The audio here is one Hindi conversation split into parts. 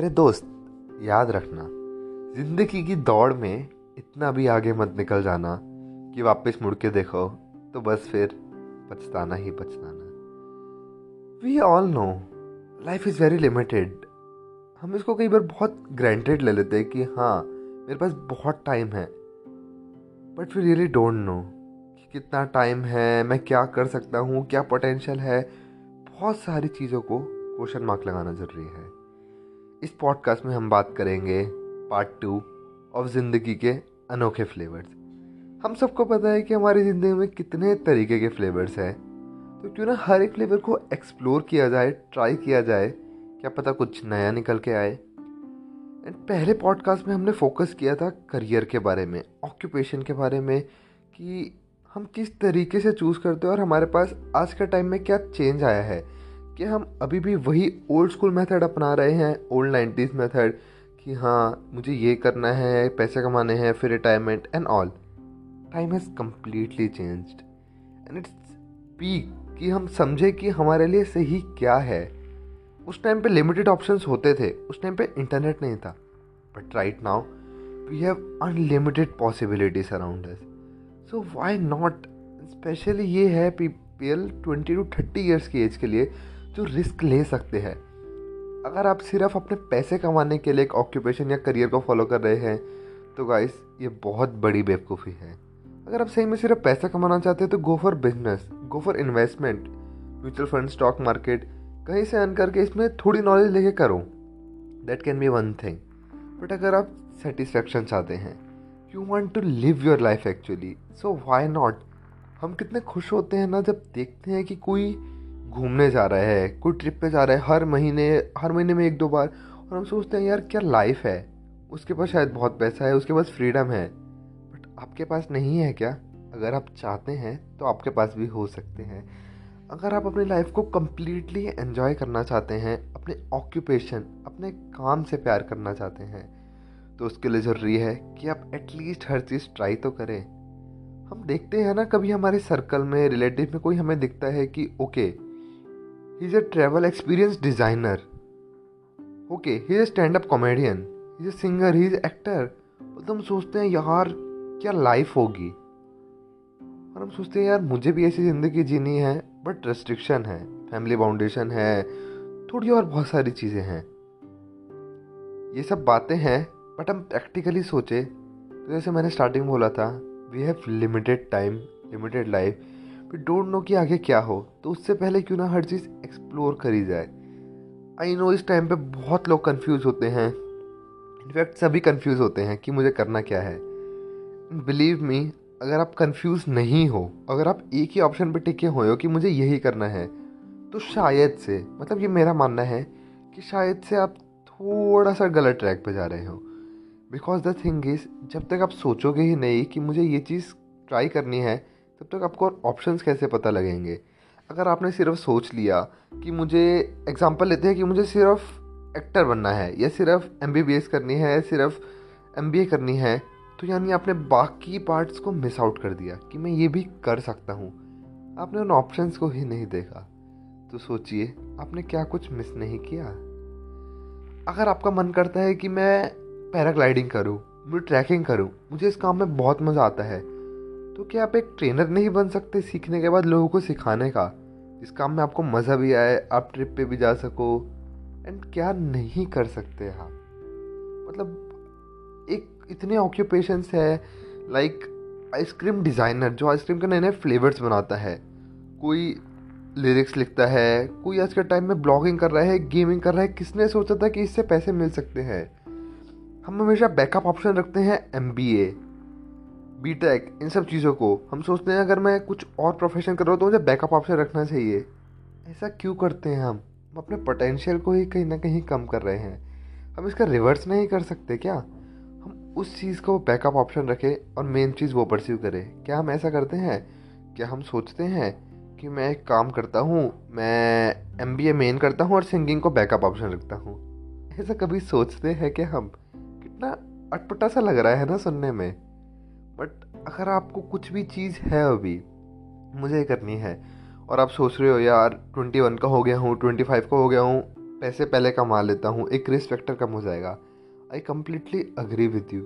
मेरे दोस्त, याद रखना, ज़िंदगी की दौड़ में इतना भी आगे मत निकल जाना कि वापस मुड़ के देखो तो बस फिर पछताना ही पछताना। We all know life is very limited हम इसको कई बार बहुत ग्रांटेड ले लेते हैं कि हाँ मेरे पास बहुत टाइम है। But we really don't know कि कितना टाइम है, मैं क्या कर सकता हूँ, क्या पोटेंशियल है। बहुत सारी चीज़ों को क्वेश्चन मार्क लगाना ज़रूरी है। इस पॉडकास्ट में हम बात करेंगे पार्ट टू ऑफ़ ज़िंदगी के अनोखे फ्लेवर्स हम सबको पता है कि हमारी ज़िंदगी में कितने तरीके के फ्लेवर्स हैं। तो क्यों ना हर एक फ्लेवर को एक्सप्लोर किया जाए ट्राई किया जाए, क्या पता कुछ नया निकल के आए। एंड पहले पॉडकास्ट में हमने फोकस किया था करियर के बारे में ऑक्यूपेशन के बारे में, कि हम किस तरीके से चूज़ करते हैं और हमारे पास आज के टाइम में क्या चेंज आया है। कि हम अभी भी वही ओल्ड स्कूल मेथड अपना रहे हैं ओल्ड नाइन्टीज़ मेथड कि हाँ मुझे ये करना है, पैसे कमाने हैं, फिर retirement and all time has completely changed and it's peak कि हम समझे कि हमारे लिए सही क्या है। उस टाइम पे लिमिटेड ऑप्शंस होते थे, उस टाइम पे इंटरनेट नहीं था. But right now we have unlimited possibilities around us so why not specially ये है people twenty to thirty years की एज के लिए जो रिस्क ले सकते हैं। अगर आप सिर्फ़ अपने पैसे कमाने के लिए एक ऑक्यूपेशन या करियर को फॉलो कर रहे हैं तो गाइस ये बहुत बड़ी बेवकूफ़ी है। अगर आप सही में सिर्फ़ पैसा कमाना चाहते हैं तो go for business go for investment mutual fund stock market कहीं से अर्न करके इसमें थोड़ी नॉलेज लेके करो। That can be one thing but अगर आप सेटिस्फेक्शन चाहते हैं you want to live your life actually so why not हम कितने खुश होते हैं ना जब देखते हैं कि कोई घूमने जा रहा है, कोई ट्रिप पे जा रहा है, हर महीने हर महीने में एक दो बार। और हम सोचते हैं, यार, क्या लाइफ है? उसके पास शायद बहुत पैसा है, उसके पास फ्रीडम है। बट आपके पास नहीं है क्या? अगर आप चाहते हैं तो आपके पास भी हो सकते हैं। अगर आप अपनी लाइफ को कम्प्लीटली एन्जॉय करना चाहते हैं, अपने ऑक्यूपेशन अपने काम से प्यार करना चाहते हैं तो उसके लिए ज़रूरी है कि आप एटलीस्ट हर चीज़ ट्राई तो करें। हम देखते हैं ना, कभी हमारे सर्कल में रिलेटिव में कोई हमें दिखता है कि okay he is a travel experience designer okay he is stand up comedian he is singer he is actor तो हम सोचते हैं, यार, क्या लाइफ होगी? और हम सोचते हैं, यार, मुझे भी ऐसी ज़िंदगी जीनी है बट रेस्ट्रिक्शन है फैमिली बाउंडेशन है, थोड़ी और बहुत सारी चीज़ें हैं. ये सब बातें हैं बट हम प्रैक्टिकली सोचे। तो जैसे मैंने स्टार्टिंग बोला था we have limited time limited life फिर डोंट नो कि आगे क्या हो तो उससे पहले क्यों ना हर चीज़ एक्सप्लोर करी जाए। आई नो इस टाइम पे बहुत लोग कंफ्यूज होते हैं। इनफैक्ट सभी कंफ्यूज होते हैं कि मुझे करना क्या है। बिलीव मी अगर आप कंफ्यूज नहीं हो, अगर आप एक ही ऑप्शन पे टिके हुए हो कि मुझे यही करना है तो शायद से मतलब ये मेरा मानना है कि शायद से आप थोड़ा सा गलत ट्रैक पे जा रहे हो। बिकॉज़ द थिंग इज़ जब तक आप सोचोगे ही नहीं कि मुझे ये चीज़ ट्राई करनी है तब तक आपको ऑप्शंस कैसे पता लगेंगे? अगर आपने सिर्फ़ सोच लिया कि मुझे एग्ज़ाम्पल लेते हैं कि मुझे सिर्फ़ एक्टर बनना है, या सिर्फ़ एमबीबीएस करनी है, या सिर्फ़ एमबीए करनी है तो यानी आपने बाकी पार्ट्स को मिस आउट कर दिया कि मैं ये भी कर सकता हूँ। आपने उन ऑप्शंस को ही नहीं देखा। तो सोचिए, आपने क्या कुछ मिस नहीं किया? अगर आपका मन करता है कि मैं पैराग्लाइडिंग करूँ मैं ट्रैकिंग करूँ, मुझे इस काम में बहुत मज़ा आता है तो क्या आप एक ट्रेनर नहीं बन सकते सीखने के बाद लोगों को सिखाने का? इस काम में आपको मज़ा भी आए, आप ट्रिप पे भी जा सको। एंड क्या नहीं कर सकते आप? मतलब एक इतने ऑक्यूपेशंस है लाइक आइसक्रीम डिज़ाइनर जो आइसक्रीम के नए नए फ्लेवर्स बनाता है। कोई लिरिक्स लिखता है, कोई आज के टाइम में ब्लॉगिंग कर रहा है गेमिंग कर रहा है, किसने सोचा था कि इससे पैसे मिल सकते हैं? हम हमेशा बैकअप ऑप्शन रखते हैं एमबीए बी टेक इन सब चीज़ों को, हम सोचते हैं अगर मैं कुछ और प्रोफेशन कर रहा हूँ तो मुझे बैकअप ऑप्शन रखना चाहिए। ऐसा क्यों करते हैं हम? हम अपने पोटेंशियल को ही कहीं ना कहीं कम कर रहे हैं। हम इसका रिवर्स नहीं कर सकते क्या? हम उस चीज़ को बैकअप ऑप्शन रखें और मेन चीज़ वो परस्यू करें। क्या हम ऐसा करते हैं? क्या हम सोचते हैं कि मैं एक काम करता हूँ, मैं एम बी ए मेन करता हूँ और सिंगिंग को बैकअप ऑप्शन रखता हूँ? ऐसा कभी सोचते हैं कि हम? कितना अटपटा सा लग रहा है ना सुनने में। बट अगर आपको कुछ भी चीज़ है अभी, मुझे करनी है। और आप सोच रहे हो, यार ट्वेंटी वन का हो गया हूँ ट्वेंटी फाइव का हो गया हूँ, पैसे पहले कमा लेता हूँ, एक रिस्क फैक्टर कम हो जाएगा। I completely agree with you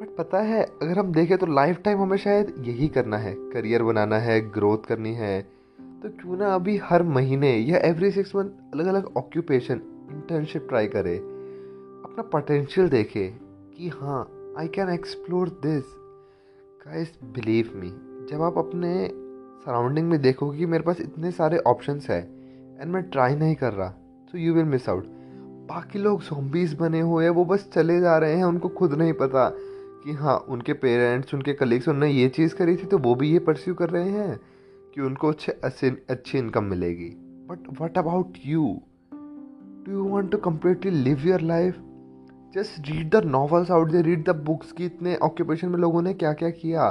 but पता है, अगर हम देखें तो लाइफ टाइम हमें शायद यही करना है। करियर बनाना है ग्रोथ करनी है। तो क्यों ना अभी हर महीने या एवरी सिक्स मंथ अलग अलग ऑक्यूपेशन इंटर्नशिप ट्राई करे। अपना पोटेंशियल देखे कि हाँ I can explore this guys believe me जब आप अपने सराउंडिंग में देखोगे कि मेरे पास इतने सारे ऑप्शंस है एंड मैं ट्राई नहीं कर रहा तो यू विल मिस आउट बाकी लोग जोम्बीज बने हुए हैं, वो बस चले जा रहे हैं, उनको खुद नहीं पता कि हाँ उनके पेरेंट्स उनके कलीग्स उन्होंने ये चीज़ करी थी तो वो भी ये परस्यू कर रहे हैं कि उनको अच्छे, अच्छी इनकम मिलेगी. But what about you do you want to completely live your life just read the novels out they read the books की इतने ऑक्यूपेशन में लोगों ने क्या क्या। किया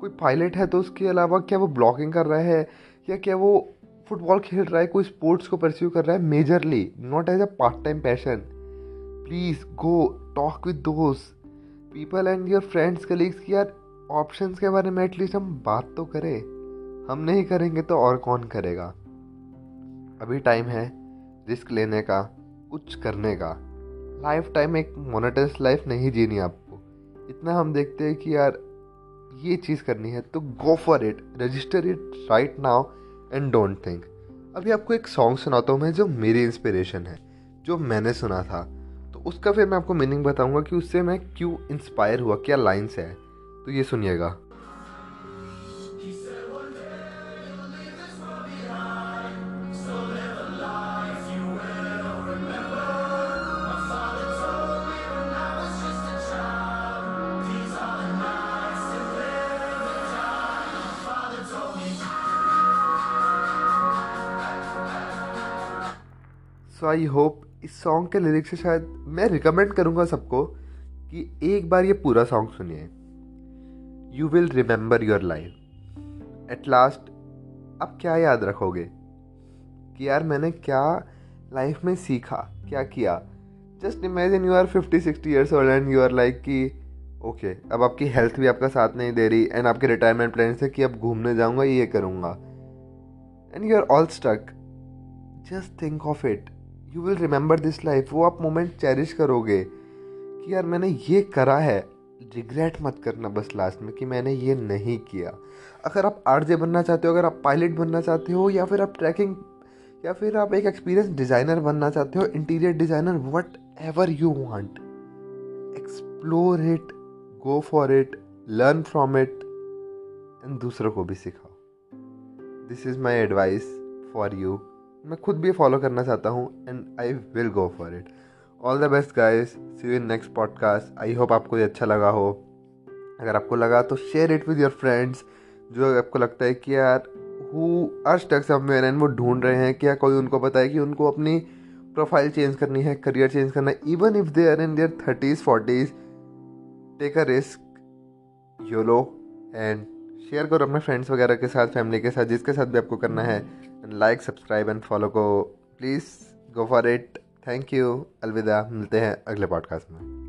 कोई पायलट है तो उसके अलावा क्या वो ब्लॉगिंग कर रहा है? या क्या वो फुटबॉल खेल रहा है, कोई स्पोर्ट्स को परस्यू कर रहा है? Majorly not as a part time passion please go talk with दोस्त people and your friends colleagues की यार ऑप्शंस के बारे में एटलीस्ट हम बात तो करें। हम नहीं करेंगे तो और कौन करेगा? अभी टाइम है रिस्क लेने का, कुछ करने का। लाइफ टाइम एक मोनेटस लाइफ नहीं जीनी आपको। इतना हम देखते हैं कि यार, ये चीज़ करनी है तो go for it register it right now and don't think अभी आपको एक सॉन्ग सुनाता हूँ मैं जो मेरी इंस्पिरेशन है, जो मैंने सुना था। तो उसका फिर मैं आपको मीनिंग बताऊँगा कि उससे मैं क्यों इंस्पायर हुआ, क्या लाइन्स है। तो ये सुनिएगा। सो आई होप इस सॉन्ग के लिरिक्स से शायद मैं रिकमेंड करूँगा सबको कि एक बार ये पूरा सॉन्ग सुनिए। You will remember your life at last आप क्या याद रखोगे? कि यार मैंने क्या लाइफ में सीखा, क्या किया? Just imagine you are fifty sixty years old and you are like कि ओके अब आपकी हेल्थ भी आपका साथ नहीं दे रही एंड आपके रिटायरमेंट प्लान से कि अब घूमने जाऊँगा, ये करूँगा। And you are all stuck just think of it you will remember this life वो आप मोमेंट चेरिश करोगे कि यार मैंने ये करा है। रिग्रेट मत करना बस लास्ट में कि मैंने ये नहीं किया। अगर आप आर बनना चाहते हो, अगर आप पायलट बनना चाहते हो, या फिर आप ट्रैकिंग या फिर आप एक एक्सपीरियंस डिज़ाइनर बनना चाहते हो interior designer whatever you want explore it go for it learn from it and दूसरों को भी सिखाओ। This is my advice for you मैं खुद भी फॉलो करना चाहता हूँ and I will go for it all the best guys see you in next podcast I hope आपको ये अच्छा लगा हो. अगर आपको लगा तो share it with your friends जो आपको लगता है कि यार who are stuck somewhere and वो ढूंढ रहे हैं क्या कोई उनको बताए कि उनको अपनी प्रोफ़ाइल चेंज करनी है करियर चेंज करना है. Even if they are in their thirties forties take a risk YOLO and share करो अपने फ्रेंड्स वगैरह के साथ फैमिली के साथ, जिसके साथ भी आपको करना है. And like subscribe and follow को. Please go for it thank you अलविदा. मिलते हैं अगले पॉडकास्ट में.